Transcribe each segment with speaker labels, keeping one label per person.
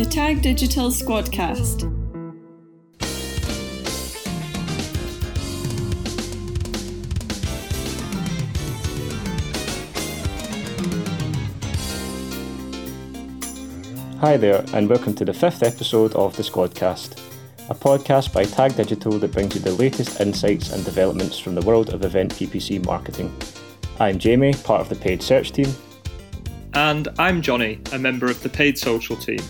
Speaker 1: The Tag Digital Squadcast.
Speaker 2: Hi there, and welcome to the fifth episode of the Squadcast, a podcast by Tag Digital that brings you the latest insights and developments from the world of event PPC marketing. I'm Jamie, part of the paid search team.
Speaker 3: And I'm Jonny, a member of the paid social team.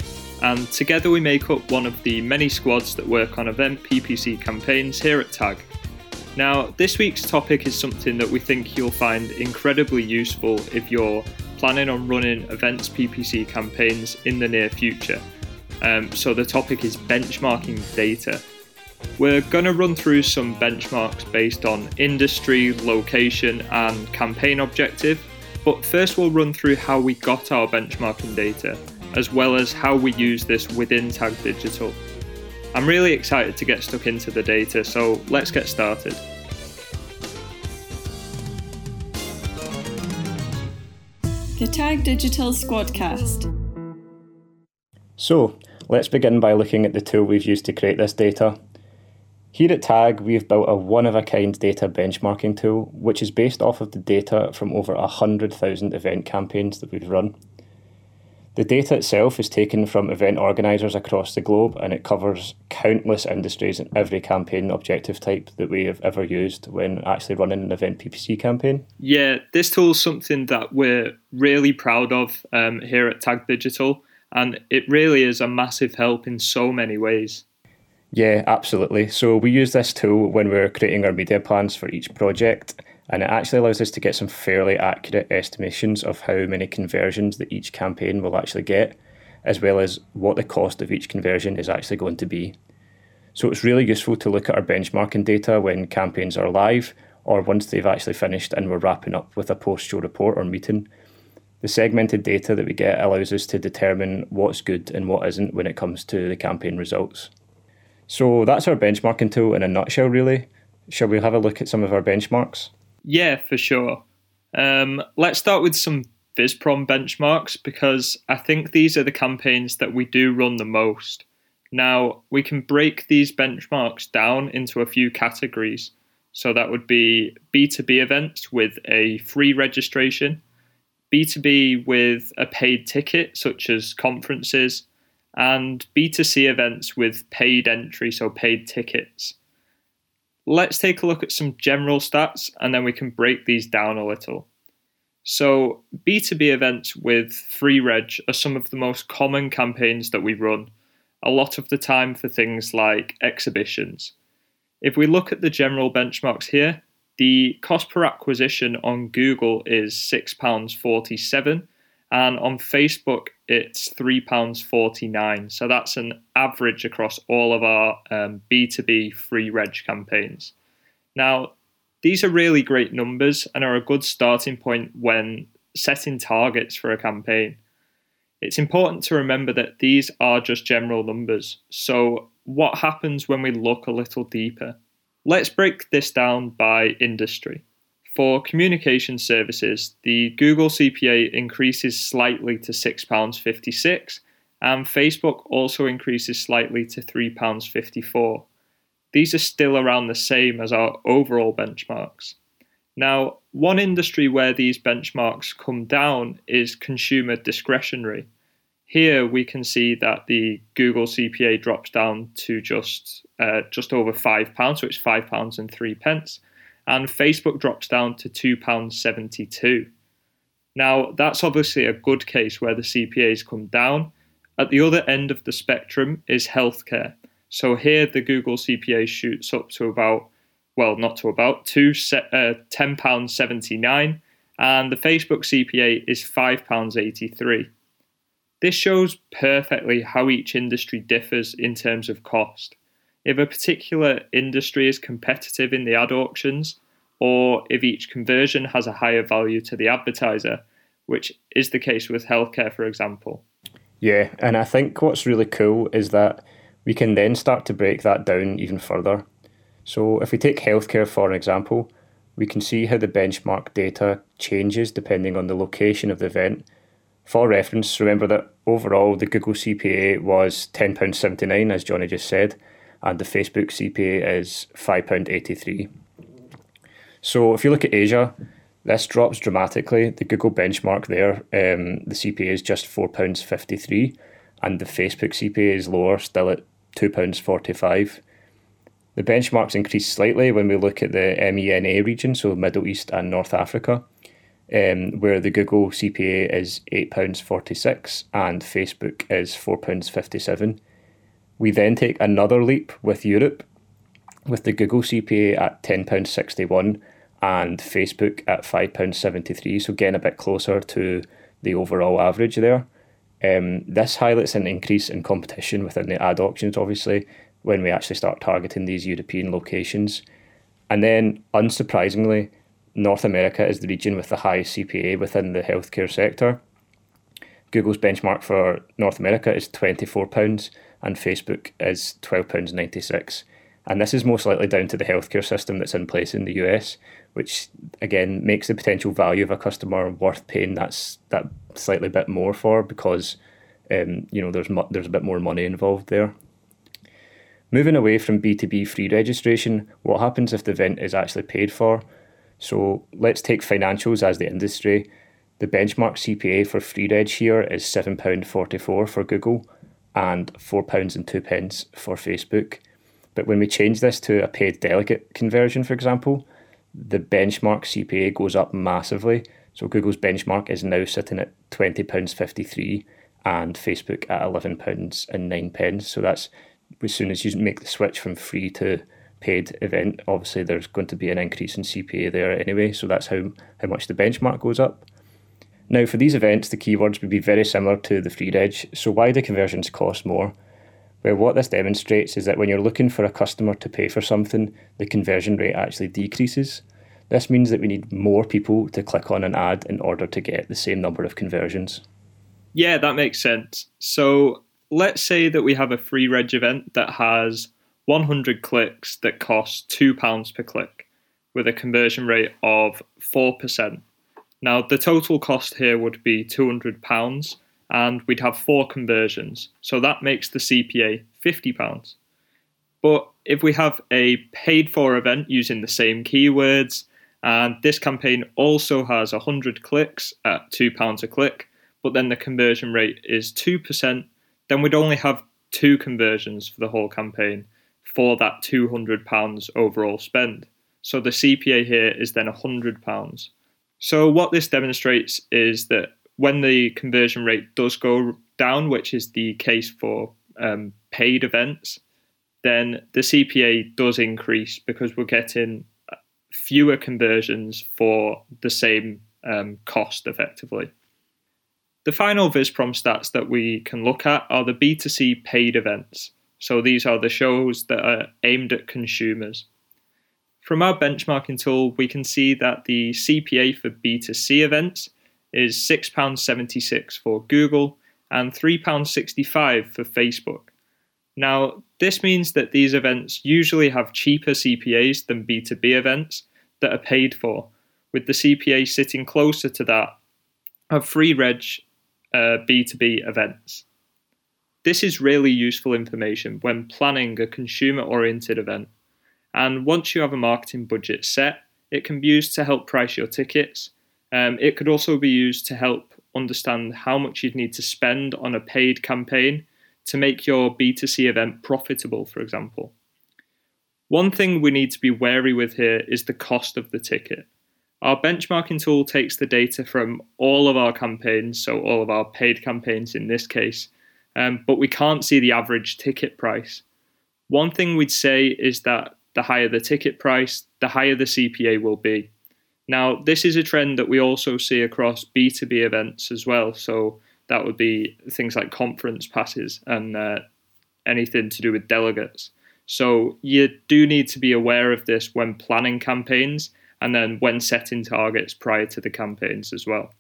Speaker 3: And together we make up one of the many squads that work on event PPC campaigns here at Tag. Now, this week's topic is something that we think you'll find incredibly useful if you're planning on running events PPC campaigns in the near future. Um, so the topic is benchmarking data. We're going to run through some benchmarks based on industry, location, and campaign objective. But first, we'll run through how we got our benchmarking data, as well as how we use this within Tag Digital. I'm really excited to get stuck into the data, so let's get started.
Speaker 1: The Tag Digital Squadcast.
Speaker 2: So, let's begin by looking at the tool we've used to create this data. Here at TAG, we've built a one of a kind data benchmarking tool, which is based off of the data from over 100,000 event campaigns that we've run. The data itself is taken from event organisers across the globe and it covers countless industries and every campaign objective type that we have ever used when actually running an event PPC campaign.
Speaker 3: Yeah, this tool is something that we're really proud of um, here at Tag Digital and it really is a massive help in so many ways.
Speaker 2: Yeah, absolutely. So we use this tool when we're creating our media plans for each project and it actually allows us to get some fairly accurate estimations of how many conversions that each campaign will actually get, as well as what the cost of each conversion is actually going to be. So it's really useful to look at our benchmarking data when campaigns are live or once they've actually finished and we're wrapping up with a post show report or meeting. The segmented data that we get allows us to determine what's good and what isn't when it comes to the campaign results. So that's our benchmarking tool in a nutshell, really. Shall we have a look at some of our benchmarks?
Speaker 3: Yeah, for sure. Um, let's start with some Visprom benchmarks because I think these are the campaigns that we do run the most. Now, we can break these benchmarks down into a few categories. So that would be B2B events with a free registration, B2B with a paid ticket, such as conferences, and B2C events with paid entry, so paid tickets. Let's take a look at some general stats and then we can break these down a little. So, B2B events with free reg are some of the most common campaigns that we run, a lot of the time for things like exhibitions. If we look at the general benchmarks here, the cost per acquisition on Google is £6.47 and on Facebook it's £3.49. So that's an average across all of our um, B2B free reg campaigns. Now, these are really great numbers and are a good starting point when setting targets for a campaign. It's important to remember that these are just general numbers. So, what happens when we look a little deeper? Let's break this down by industry. For communication services, the Google CPA increases slightly to £6.56 and Facebook also increases slightly to £3.54. These are still around the same as our overall benchmarks. Now, one industry where these benchmarks come down is consumer discretionary. Here we can see that the Google CPA drops down to just uh, just over five pounds, so it's five pounds and three pence and Facebook drops down to £2.72. Now, that's obviously a good case where the CPAs come down. At the other end of the spectrum is healthcare. So here the Google CPA shoots up to about, well, not to about, to uh, £10.79, and the Facebook CPA is £5.83. This shows perfectly how each industry differs in terms of cost if a particular industry is competitive in the ad auctions, or if each conversion has a higher value to the advertiser, which is the case with healthcare, for example.
Speaker 2: Yeah, and I think what's really cool is that we can then start to break that down even further. So, if we take healthcare for an example, we can see how the benchmark data changes depending on the location of the event. For reference, remember that overall the Google CPA was £10.79, as Jonny just said, and the Facebook CPA is £5.83. So if you look at Asia, this drops dramatically. The Google benchmark there, um, the CPA is just £4.53, and the Facebook CPA is lower, still at £2.45. The benchmarks increase slightly when we look at the MENA region, so Middle East and North Africa, um, where the Google CPA is £8.46 and Facebook is £4.57. We then take another leap with Europe, with the Google CPA at £10.61 and Facebook at £5.73, so getting a bit closer to the overall average there. Um, this highlights an increase in competition within the ad auctions, obviously, when we actually start targeting these European locations. And then, unsurprisingly, North America is the region with the highest CPA within the healthcare sector. Google's benchmark for North America is £24 and Facebook is £12.96. And this is most likely down to the healthcare system that's in place in the US, which again makes the potential value of a customer worth paying that's that slightly bit more for because um, you know there's mu- there's a bit more money involved there. Moving away from B2B free registration, what happens if the event is actually paid for? So let's take financials as the industry. The benchmark CPA for free here is £7.44 for Google and £4 and two pence for Facebook. But when we change this to a paid delegate conversion, for example, the benchmark CPA goes up massively. So Google's benchmark is now sitting at £20.53 and Facebook at £11 and 9 pence. So that's as soon as you make the switch from free to paid event, obviously there's going to be an increase in CPA there anyway. So that's how, how much the benchmark goes up. Now, for these events, the keywords would be very similar to the free reg. So why do conversions cost more? Well, what this demonstrates is that when you're looking for a customer to pay for something, the conversion rate actually decreases. This means that we need more people to click on an ad in order to get the same number of conversions.
Speaker 3: Yeah, that makes sense. So let's say that we have a free reg event that has 100 clicks that cost £2 per click with a conversion rate of 4%. Now, the total cost here would be £200 and we'd have four conversions. So that makes the CPA £50. But if we have a paid for event using the same keywords, and this campaign also has 100 clicks at £2 a click, but then the conversion rate is 2%, then we'd only have two conversions for the whole campaign for that £200 overall spend. So the CPA here is then £100. So what this demonstrates is that when the conversion rate does go down, which is the case for um, paid events, then the CPA does increase because we're getting fewer conversions for the same um, cost effectively. The final Visprom stats that we can look at are the B2C paid events. So these are the shows that are aimed at consumers. From our benchmarking tool, we can see that the CPA for B2C events is £6.76 for Google and £3.65 for Facebook. Now, this means that these events usually have cheaper CPAs than B2B events that are paid for, with the CPA sitting closer to that of free reg uh, B2B events. This is really useful information when planning a consumer oriented event. And once you have a marketing budget set, it can be used to help price your tickets um, it could also be used to help understand how much you'd need to spend on a paid campaign to make your B2C event profitable, for example. One thing we need to be wary with here is the cost of the ticket. Our benchmarking tool takes the data from all of our campaigns, so all of our paid campaigns in this case, um, but we can't see the average ticket price. One thing we'd say is that the higher the ticket price, the higher the CPA will be. Now, this is a trend that we also see across B2B events as well. So that would be things like conference passes and uh, anything to do with delegates. So you do need to be aware of this when planning campaigns and then when setting targets prior to the campaigns as well.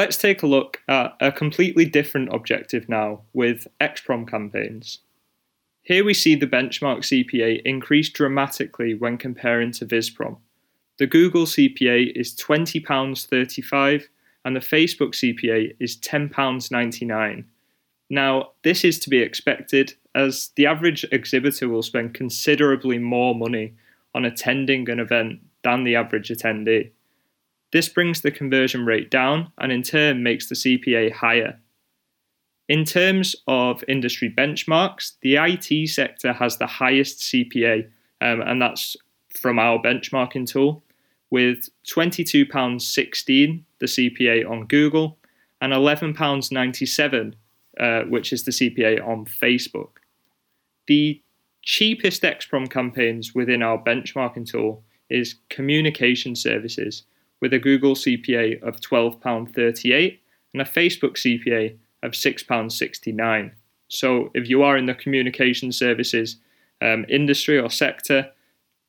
Speaker 3: Let's take a look at a completely different objective now with XPROM campaigns. Here we see the benchmark CPA increase dramatically when comparing to Visprom. The Google CPA is £20.35 and the Facebook CPA is £10.99. Now, this is to be expected as the average exhibitor will spend considerably more money on attending an event than the average attendee. This brings the conversion rate down and in turn makes the CPA higher. In terms of industry benchmarks, the IT sector has the highest CPA, um, and that's from our benchmarking tool, with £22.16 the CPA on Google and £11.97, uh, which is the CPA on Facebook. The cheapest XPROM campaigns within our benchmarking tool is communication services, with a Google CPA of £12.38 and a Facebook CPA of £6.69. So if you are in the communication services um, industry or sector,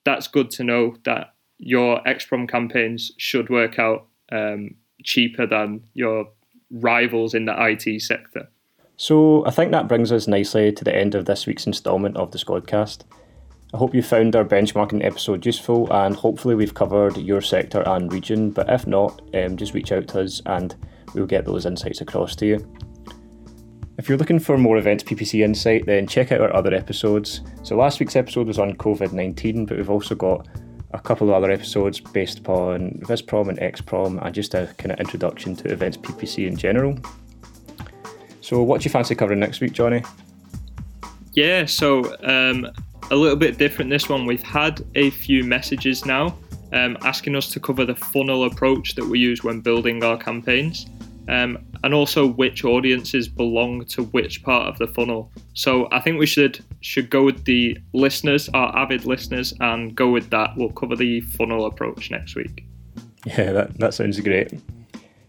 Speaker 3: that's good to know that your XPROM campaigns should work out um, cheaper than your rivals in the IT sector.
Speaker 2: So I think that brings us nicely to the end of this week's instalment of the Squadcast. I hope you found our benchmarking episode useful and hopefully we've covered your sector and region, but if not, um, just reach out to us and we'll get those insights across to you. If you're looking for more Events PPC insight, then check out our other episodes. So last week's episode was on COVID 19, but we've also got a couple of other episodes based upon VisProm and XProm and just a kind of introduction to Events PPC in general. So, what do you fancy covering next week, Jonny?
Speaker 3: Yeah, so um, a little bit different this one. We've had a few messages now um, asking us to cover the funnel approach that we use when building our campaigns um, and also which audiences belong to which part of the funnel. So I think we should should go with the listeners, our avid listeners, and go with that. We'll cover the funnel approach next week.
Speaker 2: Yeah, that, that sounds great.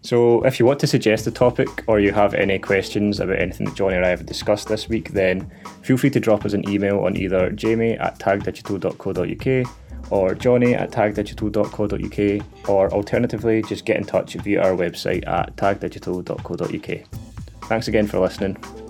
Speaker 2: So, if you want to suggest a topic or you have any questions about anything that Jonny or I have discussed this week, then feel free to drop us an email on either jamie at tagdigital.co.uk or johnny at tagdigital.co.uk, or alternatively, just get in touch via our website at tagdigital.co.uk. Thanks again for listening.